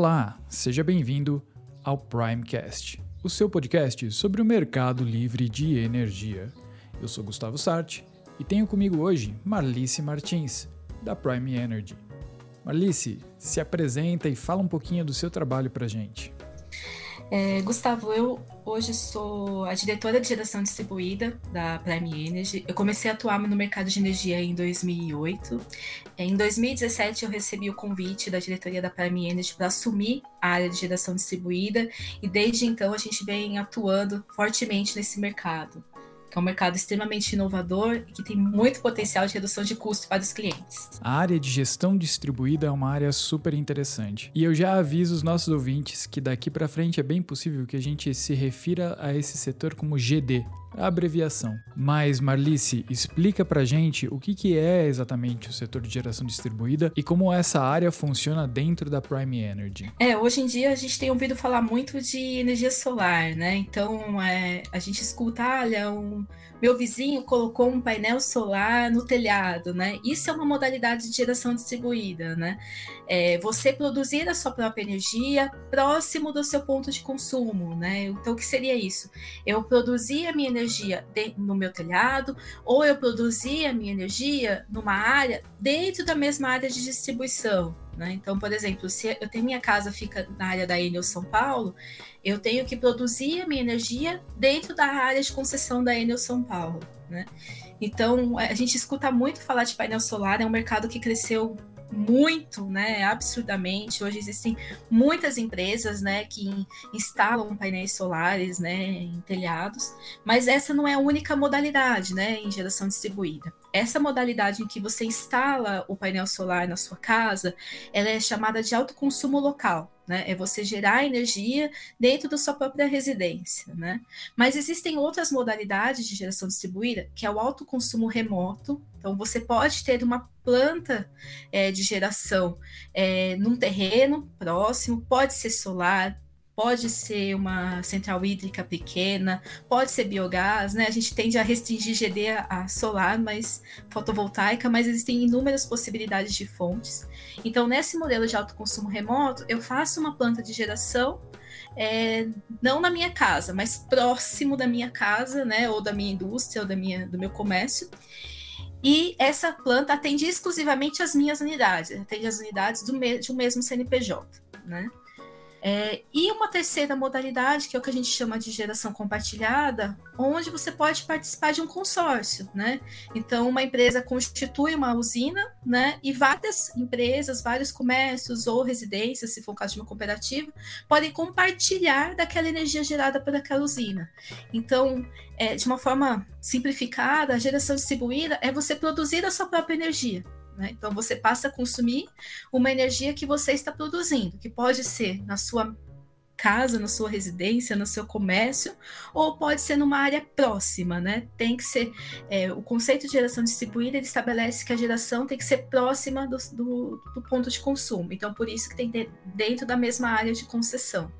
Olá, seja bem-vindo ao Primecast, o seu podcast sobre o mercado livre de energia. Eu sou Gustavo Sarti e tenho comigo hoje Marlice Martins, da Prime Energy. Marlice, se apresenta e fala um pouquinho do seu trabalho para gente. É, Gustavo, eu hoje sou a diretora de geração distribuída da Prime Energy. Eu comecei a atuar no mercado de energia em 2008. Em 2017, eu recebi o convite da diretoria da Prime Energy para assumir a área de geração distribuída e desde então a gente vem atuando fortemente nesse mercado que é um mercado extremamente inovador e que tem muito potencial de redução de custo para os clientes. A área de gestão distribuída é uma área super interessante. E eu já aviso os nossos ouvintes que daqui para frente é bem possível que a gente se refira a esse setor como GD, abreviação. Mas, Marlice, explica pra gente o que, que é exatamente o setor de geração distribuída e como essa área funciona dentro da Prime Energy. É, hoje em dia a gente tem ouvido falar muito de energia solar, né? Então, é, a gente escuta, olha, um, meu vizinho colocou um painel solar no telhado, né? Isso é uma modalidade de geração distribuída, né? É, você produzir a sua própria energia próximo do seu ponto de consumo, né? Então, o que seria isso? Eu produzir a minha energia no meu telhado, ou eu produzir a minha energia numa área dentro da mesma área de distribuição. Né? Então, por exemplo, se eu tenho minha casa fica na área da Enel São Paulo, eu tenho que produzir a minha energia dentro da área de concessão da Enel São Paulo. Né? Então, a gente escuta muito falar de painel solar, é um mercado que cresceu muito, né, absurdamente. Hoje existem muitas empresas, né, que instalam painéis solares, né, em telhados, mas essa não é a única modalidade, né, em geração distribuída. Essa modalidade em que você instala o painel solar na sua casa, ela é chamada de autoconsumo local né? É você gerar energia dentro da sua própria residência, né? Mas existem outras modalidades de geração distribuída, que é o autoconsumo remoto. Então, você pode ter uma planta é, de geração é, num terreno próximo, pode ser solar, pode ser uma central hídrica pequena, pode ser biogás, né? A gente tende a restringir GD a, solar, mas fotovoltaica, mas existem inúmeras possibilidades de fontes. Então, nesse modelo de autoconsumo remoto, eu faço uma planta de geração é, não na minha casa, mas próximo da minha casa, né? Ou da minha indústria, ou da minha, do meu comércio. E essa planta atende exclusivamente as minhas unidades, atende as unidades do de um mesmo CNPJ, né? É, e uma terceira modalidade, que é o que a gente chama de geração compartilhada, onde você pode participar de um consórcio, né? Então, uma empresa constitui uma usina, né? E várias empresas, vários comércios ou residências, se for o caso de uma cooperativa, podem compartilhar daquela energia gerada por aquela usina. Então, é, de uma forma simplificada, a geração distribuída é você produzir a sua própria energia. Né? Então, você passa a consumir uma energia que você está produzindo, que pode ser na sua casa, na sua residência, no seu comércio, ou pode ser numa área próxima, né? Tem que ser é, o conceito de geração distribuída ele estabelece que a geração tem que ser próxima do, do, do ponto de consumo. Então, por isso que tem que ter dentro da mesma área de concessão.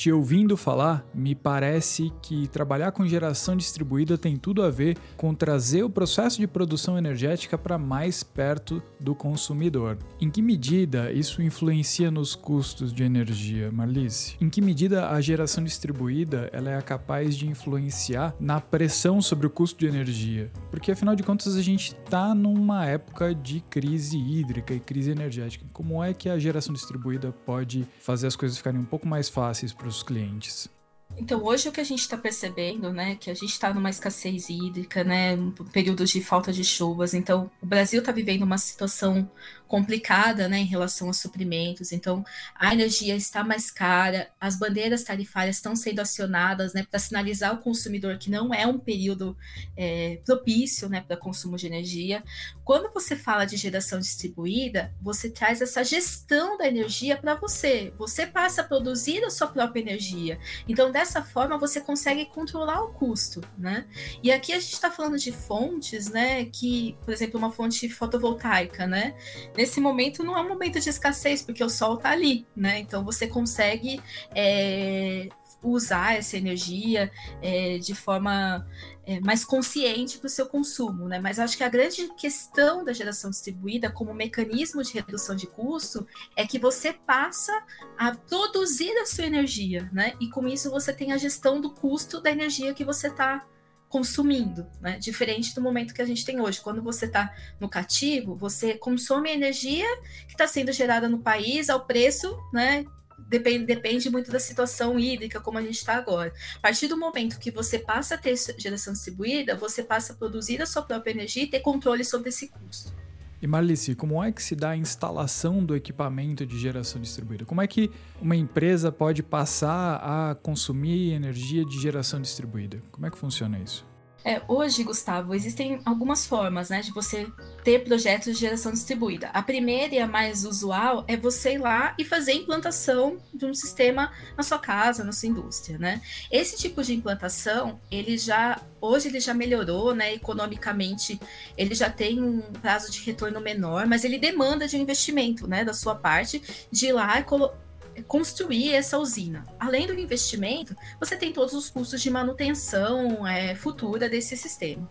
Te ouvindo falar, me parece que trabalhar com geração distribuída tem tudo a ver com trazer o processo de produção energética para mais perto do consumidor. Em que medida isso influencia nos custos de energia, Marlice? Em que medida a geração distribuída ela é capaz de influenciar na pressão sobre o custo de energia? Porque afinal de contas a gente está numa época de crise hídrica e crise energética. Como é que a geração distribuída pode fazer as coisas ficarem um pouco mais fáceis para os clientes? Então, hoje o que a gente está percebendo, né, que a gente está numa escassez hídrica, né, um período de falta de chuvas. Então, o Brasil está vivendo uma situação complicada, né, em relação aos suprimentos. Então, a energia está mais cara, as bandeiras tarifárias estão sendo acionadas, né, para sinalizar ao consumidor que não é um período é, propício, né, para consumo de energia. Quando você fala de geração distribuída, você traz essa gestão da energia para você. Você passa a produzir a sua própria energia. Então, dessa forma, você consegue controlar o custo, né? E aqui a gente está falando de fontes, né, que, por exemplo, uma fonte fotovoltaica, né? Nesse momento não é um momento de escassez, porque o sol está ali, né? Então você consegue é, usar essa energia é, de forma é, mais consciente para o seu consumo, né? Mas acho que a grande questão da geração distribuída como mecanismo de redução de custo é que você passa a produzir a sua energia, né? E com isso você tem a gestão do custo da energia que você está consumindo, né? Diferente do momento que a gente tem hoje. Quando você está no cativo, você consome a energia que está sendo gerada no país ao preço, né? Depende, depende muito da situação hídrica, como a gente está agora. A partir do momento que você passa a ter geração distribuída, você passa a produzir a sua própria energia e ter controle sobre esse custo. E Marlice, como é que se dá a instalação do equipamento de geração distribuída? Como é que uma empresa pode passar a consumir energia de geração distribuída? Como é que funciona isso? É, hoje, Gustavo, existem algumas formas né, de você ter projetos de geração distribuída. A primeira e a mais usual é você ir lá e fazer a implantação de um sistema na sua casa, na sua indústria. Né? Esse tipo de implantação, ele já hoje ele já melhorou, né? Economicamente, ele já tem um prazo de retorno menor, mas ele demanda de um investimento, né, da sua parte, de ir lá e colocar construir essa usina. Além do investimento, você tem todos os custos de manutenção é, futura desse sistema.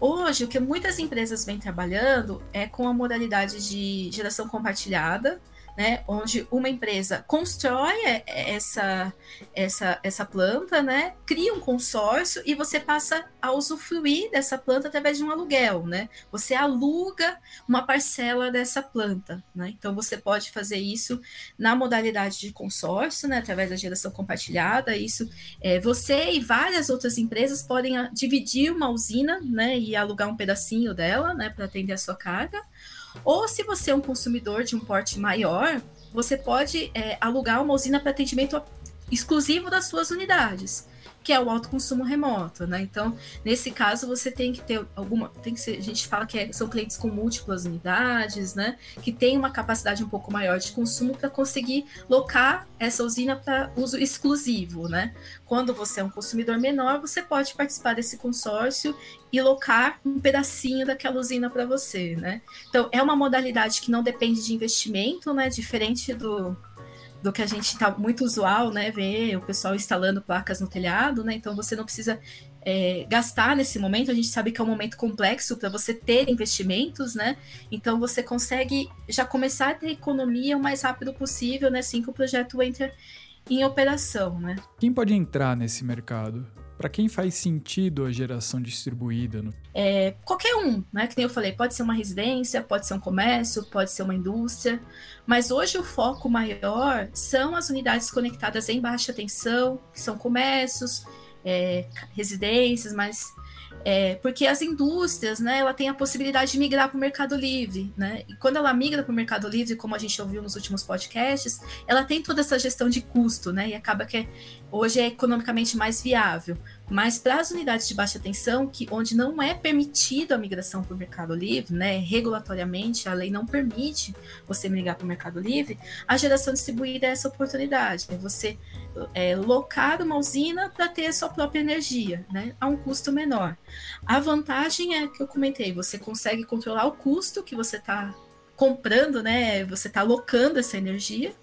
Hoje, o que muitas empresas vêm trabalhando é com a modalidade de geração compartilhada, né, onde uma empresa constrói essa, essa, essa planta, né, cria um consórcio e você passa a usufruir dessa planta através de um aluguel, né? Você aluga uma parcela dessa planta, né? Então você pode fazer isso na modalidade de consórcio, né, através da geração compartilhada. Isso, é, você e várias outras empresas podem a, dividir uma usina, né, e alugar um pedacinho dela, né, para atender a sua carga. Ou se você é um consumidor de um porte maior, você pode é, alugar uma usina para atendimento exclusivo das suas unidades que é o autoconsumo remoto, né? Então, nesse caso, você tem que ter alguma. Tem que ser, a gente fala que é, são clientes com múltiplas unidades, né? Que tem uma capacidade um pouco maior de consumo para conseguir locar essa usina para uso exclusivo, né? Quando você é um consumidor menor, você pode participar desse consórcio e locar um pedacinho daquela usina para você, né? Então, é uma modalidade que não depende de investimento, né? Diferente do, do que a gente está muito usual, né? Ver o pessoal instalando placas no telhado, né? Então você não precisa é, gastar nesse momento. A gente sabe que é um momento complexo para você ter investimentos, né? Então você consegue já começar a ter economia o mais rápido possível, né? Assim que o projeto entra em operação, né? Quem pode entrar nesse mercado? Para quem faz sentido a geração distribuída? No... É, qualquer um, né? Que nem eu falei, pode ser uma residência, pode ser um comércio, pode ser uma indústria, mas hoje o foco maior são as unidades conectadas em baixa tensão, que são comércios, é, residências, mas é, porque as indústrias, né, ela tem a possibilidade de migrar para o Mercado Livre, né? E quando ela migra para o Mercado Livre, como a gente ouviu nos últimos podcasts, ela tem toda essa gestão de custo, né? E acaba que hoje é economicamente mais viável. Mas para as unidades de baixa tensão, que onde não é permitido a migração para o Mercado Livre, né, regulatoriamente a lei não permite você migrar para o Mercado Livre, a geração distribuída é essa oportunidade, é você é, locar uma usina para ter a sua própria energia, né, a um custo menor. A vantagem é que eu comentei, você consegue controlar o custo que você está comprando, né, você está alocando essa energia,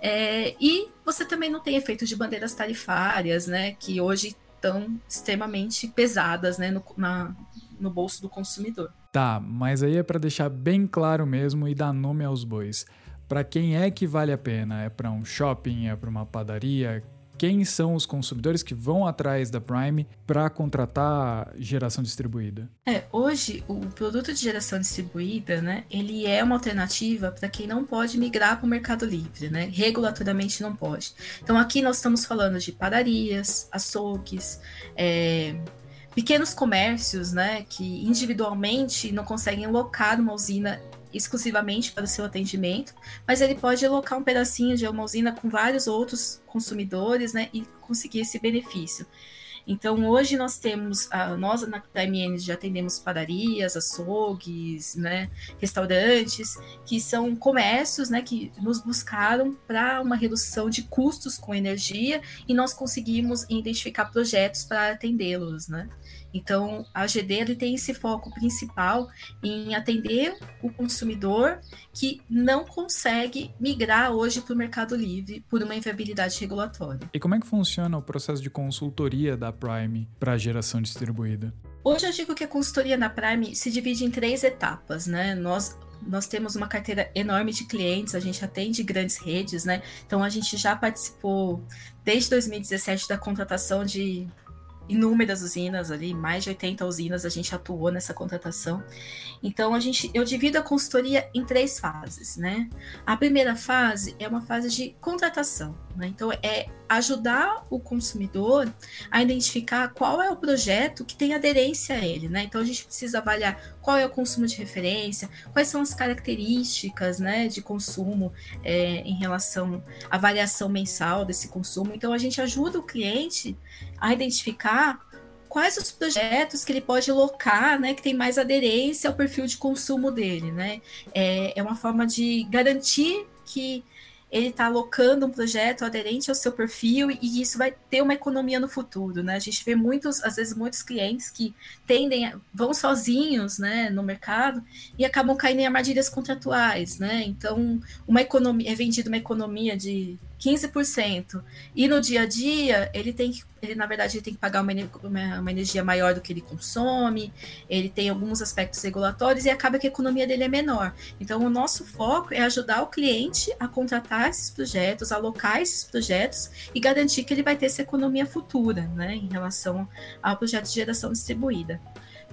é, e você também não tem efeitos de bandeiras tarifárias, né, que hoje tão extremamente pesadas né, no, na, no bolso do consumidor. Tá, mas aí é para deixar bem claro mesmo e dar nome aos bois. Para quem é que vale a pena? É para um shopping? É para uma padaria? Quem são os consumidores que vão atrás da Prime para contratar geração distribuída? É, hoje o produto de geração distribuída, né, ele é uma alternativa para quem não pode migrar para o Mercado Livre, né? Regulatoriamente não pode. Então aqui nós estamos falando de padarias, açougues, é, pequenos comércios, né, que individualmente não conseguem locar uma usina exclusivamente para o seu atendimento, mas ele pode alocar um pedacinho de uma usina com vários outros consumidores, né, e conseguir esse benefício. Então, hoje nós temos, nós na PMN já atendemos padarias, açougues, né, restaurantes, que são comércios né, que nos buscaram para uma redução de custos com energia e nós conseguimos identificar projetos para atendê-los. Né? Então, a GD ele tem esse foco principal em atender o consumidor que não consegue migrar hoje para o Mercado Livre por uma inviabilidade regulatória. E como é que funciona o processo de consultoria da Prime para a geração distribuída? Hoje eu digo que a consultoria na Prime se divide em três etapas, né? Nós nós temos uma carteira enorme de clientes, a gente atende grandes redes, né? Então a gente já participou desde 2017 da contratação de inúmeras usinas ali, mais de 80 usinas a gente atuou nessa contratação. Então a gente, eu divido a consultoria em três fases, né? A primeira fase é uma fase de contratação, né? Então é ajudar o consumidor a identificar qual é o projeto que tem aderência a ele, né? Então a gente precisa avaliar qual é o consumo de referência, quais são as características, né, de consumo é, em relação à variação mensal desse consumo. Então a gente ajuda o cliente a identificar quais os projetos que ele pode locar, né, que tem mais aderência ao perfil de consumo dele, né? É, é uma forma de garantir que ele está alocando um projeto aderente ao seu perfil e isso vai ter uma economia no futuro, né? A gente vê muitos, às vezes, muitos clientes que tendem, vão sozinhos, né, no mercado e acabam caindo em armadilhas contratuais, né? Então, uma economia, é vendida uma economia de 15%. E no dia a dia, ele tem que, ele, na verdade, ele tem que pagar uma, uma, energia maior do que ele consome, ele tem alguns aspectos regulatórios e acaba que a economia dele é menor. Então, o nosso foco é ajudar o cliente a contratar esses projetos, alocar esses projetos e garantir que ele vai ter essa economia futura, né, em relação ao projeto de geração distribuída.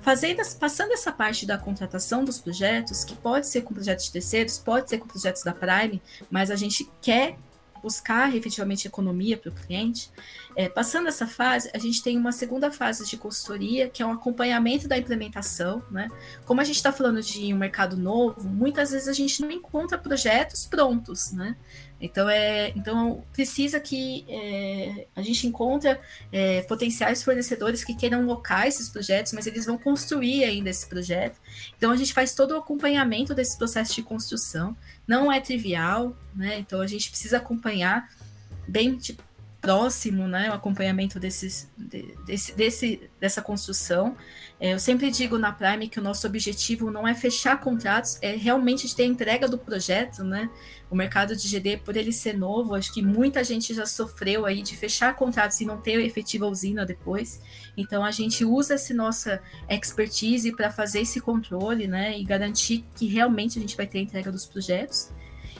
Fazendo, passando essa parte da contratação dos projetos, que pode ser com projetos de terceiros, pode ser com projetos da Prime, mas a gente quer buscar efetivamente economia para o cliente. É, passando essa fase, a gente tem uma segunda fase de consultoria, que é um acompanhamento da implementação. Né? Como a gente está falando de um mercado novo, muitas vezes a gente não encontra projetos prontos. Né? Então, é, então precisa que é, a gente encontre é, potenciais fornecedores que queiram locar esses projetos, mas eles vão construir ainda esse projeto. Então, a gente faz todo o acompanhamento desse processo de construção. Não é trivial, né? Então, a gente precisa acompanhar bem de próximo, né? O acompanhamento desses, desse, desse, dessa construção. É, eu sempre digo na Prime que o nosso objetivo não é fechar contratos, é realmente ter a entrega do projeto, né? O mercado de GD, por ele ser novo, acho que muita gente já sofreu aí de fechar contratos e não ter efetiva usina depois. Então a gente usa essa nossa expertise para fazer esse controle, né? E garantir que realmente a gente vai ter a entrega dos projetos.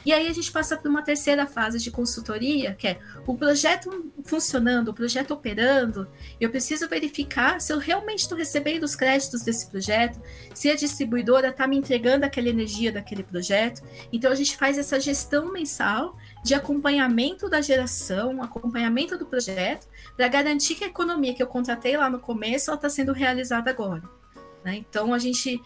E aí a gente passa para uma terceira fase de consultoria, que é o projeto funcionando, o projeto operando. Eu preciso verificar se eu realmente estou recebendo os créditos desse projeto, se a distribuidora está me entregando aquela energia daquele projeto. Então a gente faz essa gestão mensal de acompanhamento da geração, acompanhamento do projeto, para garantir que a economia que eu contratei lá no começo está sendo realizada agora. Né? Então a gente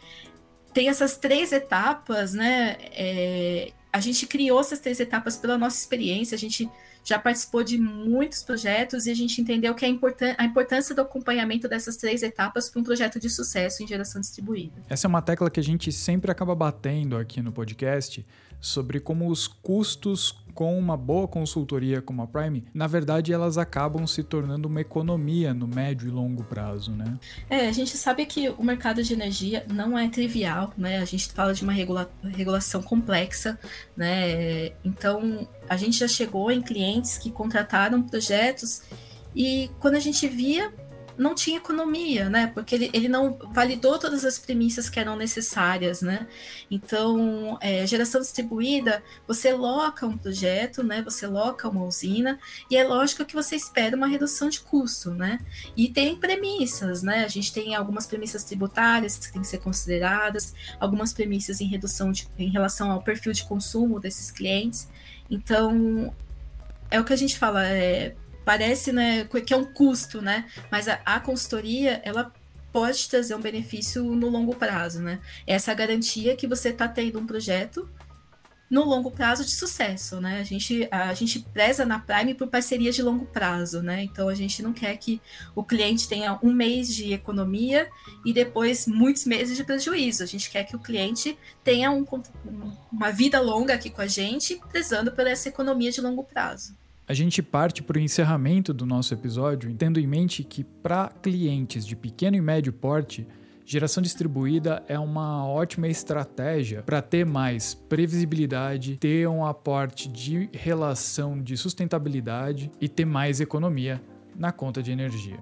tem essas três etapas, né? É, a gente criou essas três etapas pela nossa experiência, a gente já participou de muitos projetos e a gente entendeu que é importan a importância do acompanhamento dessas três etapas para um projeto de sucesso em geração distribuída. Essa é uma tecla que a gente sempre acaba batendo aqui no podcast sobre como os custos com uma boa consultoria como a Prime, na verdade elas acabam se tornando uma economia no médio e longo prazo, né? É, a gente sabe que o mercado de energia não é trivial, né? A gente fala de uma regula regulação complexa, né? Então, a gente já chegou em clientes que contrataram projetos e quando a gente via não tinha economia, né? Porque ele, ele não validou todas as premissas que eram necessárias, né? Então, é, geração distribuída, você loca um projeto, né? Você loca uma usina e é lógico que você espera uma redução de custo, né? E tem premissas, né? A gente tem algumas premissas tributárias que têm que ser consideradas, algumas premissas em redução de, em relação ao perfil de consumo desses clientes. Então, é o que a gente fala, é, parece né, que é um custo, né? Mas a, a consultoria, ela pode trazer um benefício no longo prazo, né? Essa garantia que você está tendo um projeto no longo prazo de sucesso, né? A gente, a gente preza na Prime por parcerias de longo prazo, né? Então a gente não quer que o cliente tenha um mês de economia e depois muitos meses de prejuízo. A gente quer que o cliente tenha um, uma vida longa aqui com a gente, prezando por essa economia de longo prazo. A gente parte para o encerramento do nosso episódio, tendo em mente que para clientes de pequeno e médio porte, Geração distribuída é uma ótima estratégia para ter mais previsibilidade, ter um aporte de relação de sustentabilidade e ter mais economia na conta de energia.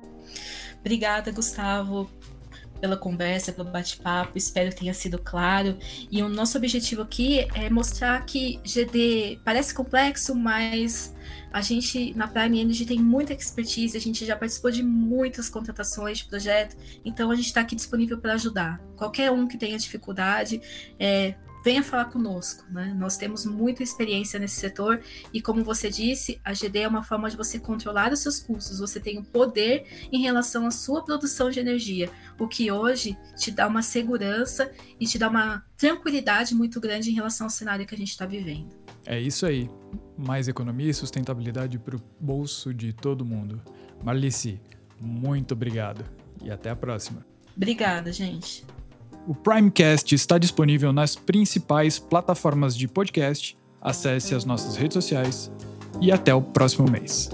Obrigada, Gustavo, pela conversa, pelo bate-papo. Espero que tenha sido claro. E o nosso objetivo aqui é mostrar que GD parece complexo, mas a gente, na Prime Energy, tem muita expertise, a gente já participou de muitas contratações de projeto, então a gente está aqui disponível para ajudar. Qualquer um que tenha dificuldade, é, venha falar conosco. Né? Nós temos muita experiência nesse setor e, como você disse, a GD é uma forma de você controlar os seus custos. Você tem o poder em relação à sua produção de energia, o que hoje te dá uma segurança e te dá uma tranquilidade muito grande em relação ao cenário que a gente está vivendo. É isso aí. Mais economia e sustentabilidade para o bolso de todo mundo. Marlice, muito obrigado e até a próxima. Obrigada, gente. O Primecast está disponível nas principais plataformas de podcast. Acesse as nossas redes sociais e até o próximo mês.